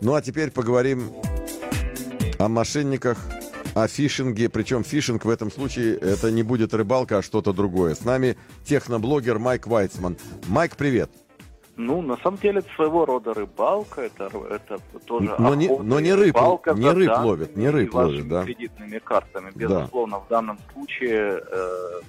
Ну а теперь поговорим о мошенниках, о фишинге. Причем фишинг в этом случае это не будет рыбалка, а что-то другое. С нами техноблогер Майк Вайцман. Майк, привет. Ну, на самом деле, это своего рода рыбалка, это, это тоже но не, но не рыб, рыбалка не рыб ловит, не рыб ловит, да? кредитными картами. Безусловно, да. в данном случае э,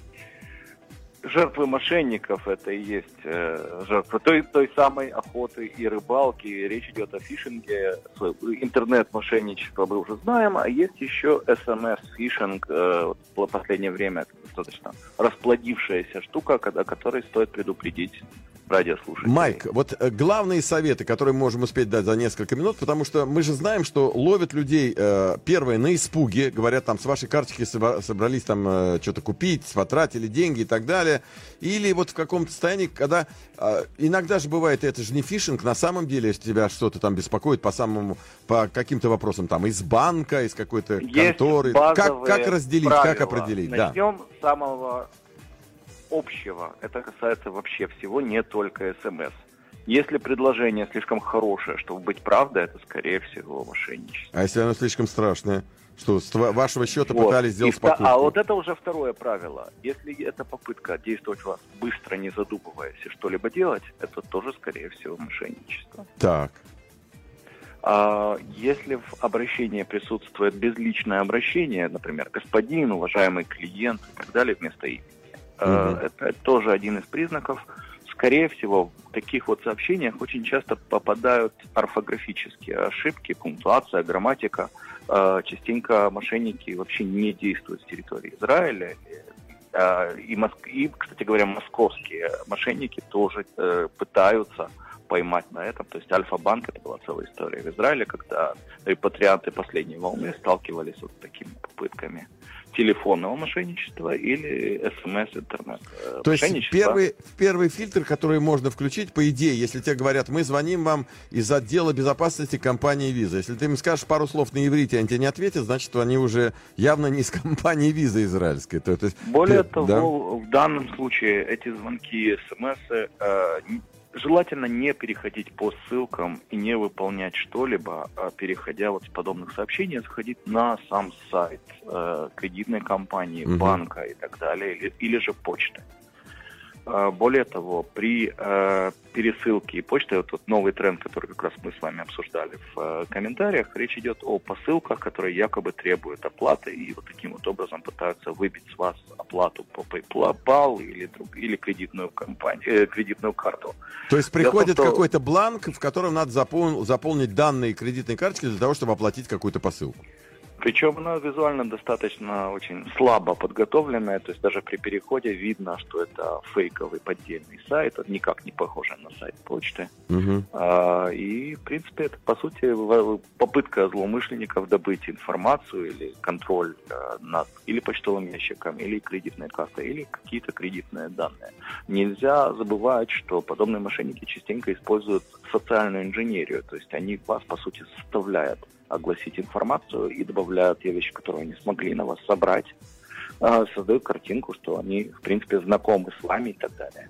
жертвы мошенников это и есть э, жертвы той, той самой охоты и рыбалки. Речь идет о фишинге, интернет-мошенничество мы уже знаем, а есть еще смс-фишинг. Э, в последнее время достаточно расплодившаяся штука, о которой стоит предупредить радиослушателей. Майк, вот э, главные советы, которые мы можем успеть дать за несколько минут, потому что мы же знаем, что ловят людей, э, первое, на испуге, говорят, там, с вашей карточки собрались там э, что-то купить, потратили деньги и так далее, или вот в каком-то состоянии, когда э, иногда же бывает, это же не фишинг, на самом деле, если тебя что-то там беспокоит по самому, по каким-то вопросам, там, из банка, из какой-то конторы, как, как разделить, правила. как определить? Начнем да. с самого общего. Это касается вообще всего, не только СМС. Если предложение слишком хорошее, чтобы быть правдой, это скорее всего мошенничество. А если оно слишком страшное? Что, с вашего счета вот. пытались сделать покупку? А вот это уже второе правило. Если это попытка действовать вас быстро, не задумываясь и что-либо делать, это тоже, скорее всего, мошенничество. Так. А если в обращении присутствует безличное обращение, например, господин, уважаемый клиент и так далее вместо имени, Угу. Это тоже один из признаков. Скорее всего, в таких вот сообщениях очень часто попадают орфографические ошибки, пунктуация, грамматика. Э, частенько мошенники вообще не действуют с территории Израиля. Э, и, и, кстати говоря, московские мошенники тоже пытаются поймать на этом. То есть Альфа-банк, это была целая история в Израиле, когда репатрианты последней волны сталкивались вот с такими попытками телефонного мошенничества или смс-интернет. Э, То есть первый, первый фильтр, который можно включить, по идее, если тебе говорят, мы звоним вам из отдела безопасности компании Виза. Если ты им скажешь пару слов на иврите, они тебе не ответят, значит, они уже явно не из компании Виза израильской. То, то есть, Более ты, того, да? в данном случае эти звонки, смс э, Желательно не переходить по ссылкам и не выполнять что-либо, а переходя вот с подобных сообщений, заходить на сам сайт э, кредитной компании, угу. банка и так далее, или, или же почты. А, более того, при э, пересылке почты, вот, вот новый тренд, который как раз мы с вами обсуждали в э, комментариях, речь идет о посылках, которые якобы требуют оплаты и вот таким вот образом пытаются выбить с вас оплату по PayPal или, друг, или кредитную, компанию, э, кредитную карту. То есть приходит том, какой-то бланк, в котором надо запол- заполнить данные кредитной карточки для того, чтобы оплатить какую-то посылку. Причем она визуально достаточно очень слабо подготовленная, то есть даже при переходе видно, что это фейковый поддельный сайт, он никак не похож на сайт почты. Угу. А, и, в принципе, это, по сути, попытка злоумышленников добыть информацию или контроль а, над или почтовым ящиком, или кредитной картой, или какие-то кредитные данные. Нельзя забывать, что подобные мошенники частенько используют социальную инженерию, то есть они вас, по сути, составляют огласить информацию и добавляют те вещи, которые они смогли на вас собрать, а, создают картинку, что они, в принципе, знакомы с вами и так далее.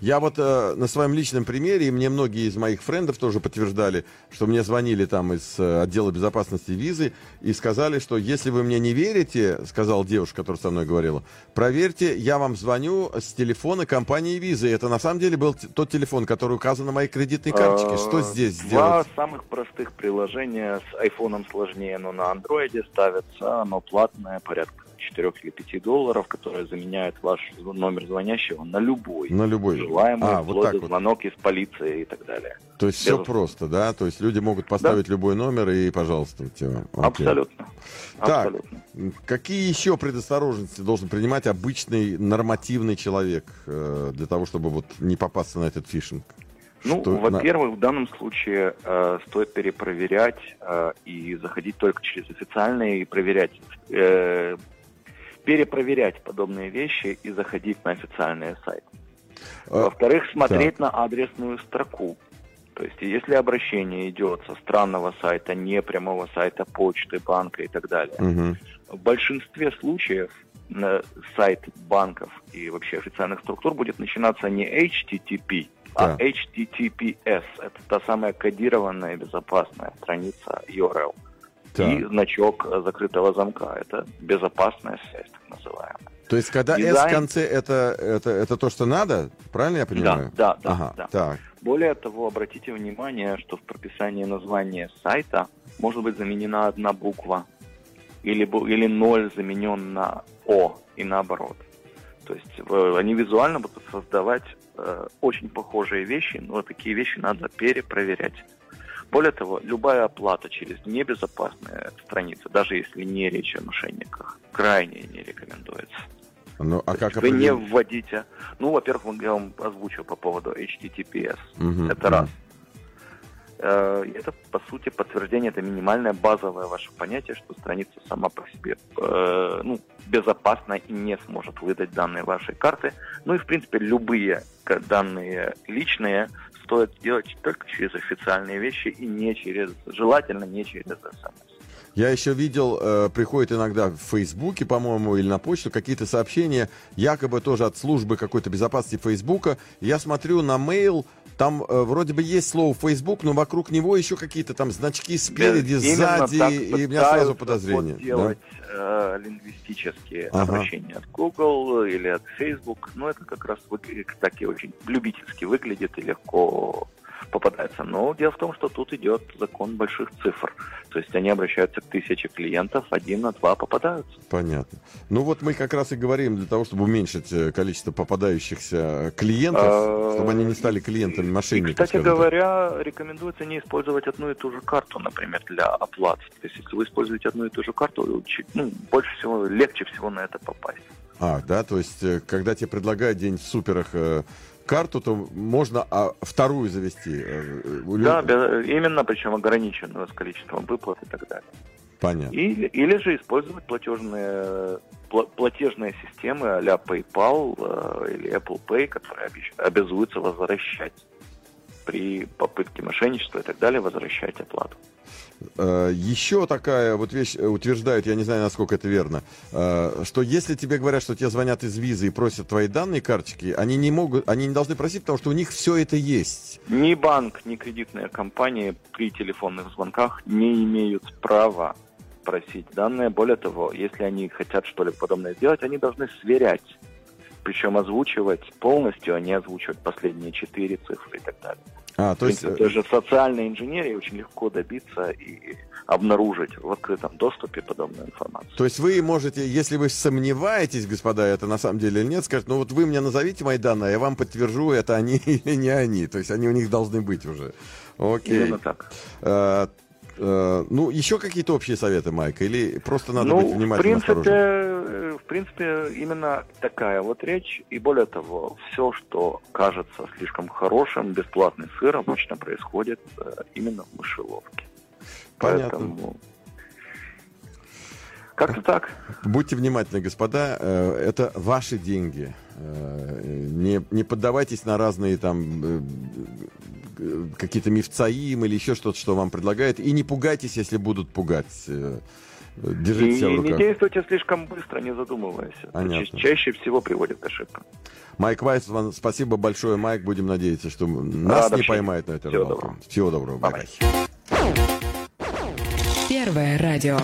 Я вот э, на своем личном примере, и мне многие из моих френдов тоже подтверждали, что мне звонили там из э, отдела безопасности визы и сказали, что если вы мне не верите, сказал девушка, которая со мной говорила, проверьте, я вам звоню с телефона компании визы. Это на самом деле был тот телефон, который указан на моей кредитной карточке. Что здесь сделать? Два самых простых приложения с айфоном сложнее, но на андроиде ставится, оно платное, порядка 4 или 5 долларов, которые заменяют ваш номер звонящего на любой. На любой. Желаемый, а, вот так звонок вот. из полиции и так далее. То есть Без... все просто, да? То есть люди могут поставить да. любой номер и, пожалуйста, тебя. Абсолютно. Так, Абсолютно. какие еще предосторожности должен принимать обычный нормативный человек э, для того, чтобы вот не попасться на этот фишинг? Ну, что во-первых, в данном случае э, стоит перепроверять э, и заходить только через официальные и проверять э, перепроверять подобные вещи и заходить на официальные сайты. А, Во-вторых, смотреть так. на адресную строку. То есть, если обращение идет со странного сайта, не прямого сайта почты, банка и так далее, угу. в большинстве случаев сайт банков и вообще официальных структур будет начинаться не HTTP, а HTTPS. Это та самая кодированная безопасная страница URL. Так. И значок закрытого замка. Это безопасная связь, так называемая. То есть, когда Дизайн... S в конце, это, это, это то, что надо? Правильно я понимаю? Да, да, ага, да. Так. Более того, обратите внимание, что в прописании названия сайта может быть заменена одна буква или, или ноль заменен на О и наоборот. То есть они визуально будут создавать э, очень похожие вещи, но такие вещи надо перепроверять. Более того, любая оплата через небезопасные страницы, даже если не речь о мошенниках, крайне не рекомендуется. Ну, а как вы не вводите. Ну, во-первых, я вам озвучил по поводу HTTPS. Угу, это угу. раз. Э, это, по сути, подтверждение, это минимальное базовое ваше понятие, что страница сама по себе э, ну, безопасна и не сможет выдать данные вашей карты. Ну и, в принципе, любые данные личные стоит делать только через официальные вещи и не через, желательно не через смс. Я еще видел, э, приходит иногда в Фейсбуке, по-моему, или на почту какие-то сообщения, якобы тоже от службы какой-то безопасности Фейсбука. Я смотрю на mail, там э, вроде бы есть слово Facebook, но вокруг него еще какие-то там значки спереди, Именно сзади, и у меня сразу подозрение. делать да? э, лингвистические ага. обращения от Google или от Facebook, но это как раз так и очень любительски выглядит и легко попадается. Но дело в том, что тут идет закон больших цифр. То есть они обращаются к тысяче клиентов, один на два попадаются. Понятно. Ну вот мы как раз и говорим для того, чтобы уменьшить э, количество попадающихся клиентов, а, чтобы они не стали клиентами мошенников. Кстати говоря, так. рекомендуется не использовать одну и ту же карту, например, для оплат. То есть если вы используете одну и ту же карту, ну, больше всего, легче всего на это попасть. А, да, то есть, э, когда тебе предлагают день в суперах э, карту, то можно а, вторую завести. Э, да, именно, причем ограниченную с количеством выплат и так далее. Понятно. Или, или же использовать платежные, платежные системы а PayPal э, или Apple Pay, которые обязуются возвращать при попытке мошенничества и так далее, возвращать оплату. Э, Еще такая вот вещь утверждает, я не знаю, насколько это верно, э, что если тебе говорят, что тебе звонят из визы и просят твои данные карточки, они не могут, они не должны просить, потому что у них все это есть. Ни банк, ни кредитная компания при телефонных звонках не имеют права просить данные. Более того, если они хотят что-либо подобное сделать, они должны сверять. Причем озвучивать полностью, а не озвучивать последние четыре цифры и так далее. А, то есть... Даже социальной инженерии очень легко добиться и обнаружить в открытом доступе подобную информацию. То есть вы можете, если вы сомневаетесь, господа, это на самом деле или нет, скажете, ну вот вы мне назовите мои данные, я вам подтвержу, это они или не они. То есть они у них должны быть уже. Окей. Именно так. А, ну, еще какие-то общие советы, Майк, или просто надо ну, быть внимательным, в принципе, осторожным? в принципе, именно такая вот речь. И более того, все, что кажется слишком хорошим, бесплатный сыр обычно происходит э, именно в мышеловке. Понятно. Поэтому... Как-то так. Будьте внимательны, господа. Э, это ваши деньги. Э, не, не поддавайтесь на разные там какие-то мифцаим или еще что-то, что вам предлагают. И не пугайтесь, если будут пугать. Держите и, себя в руках. не действуйте слишком быстро, не задумываясь. Понятно. Чаще всего приводит к ошибкам. Майк Вайс, вам спасибо большое, Майк. Будем надеяться, что нас Рад не поймают на этой Всего рыбалке. Доброго. Всего доброго. Бай. Первое радио.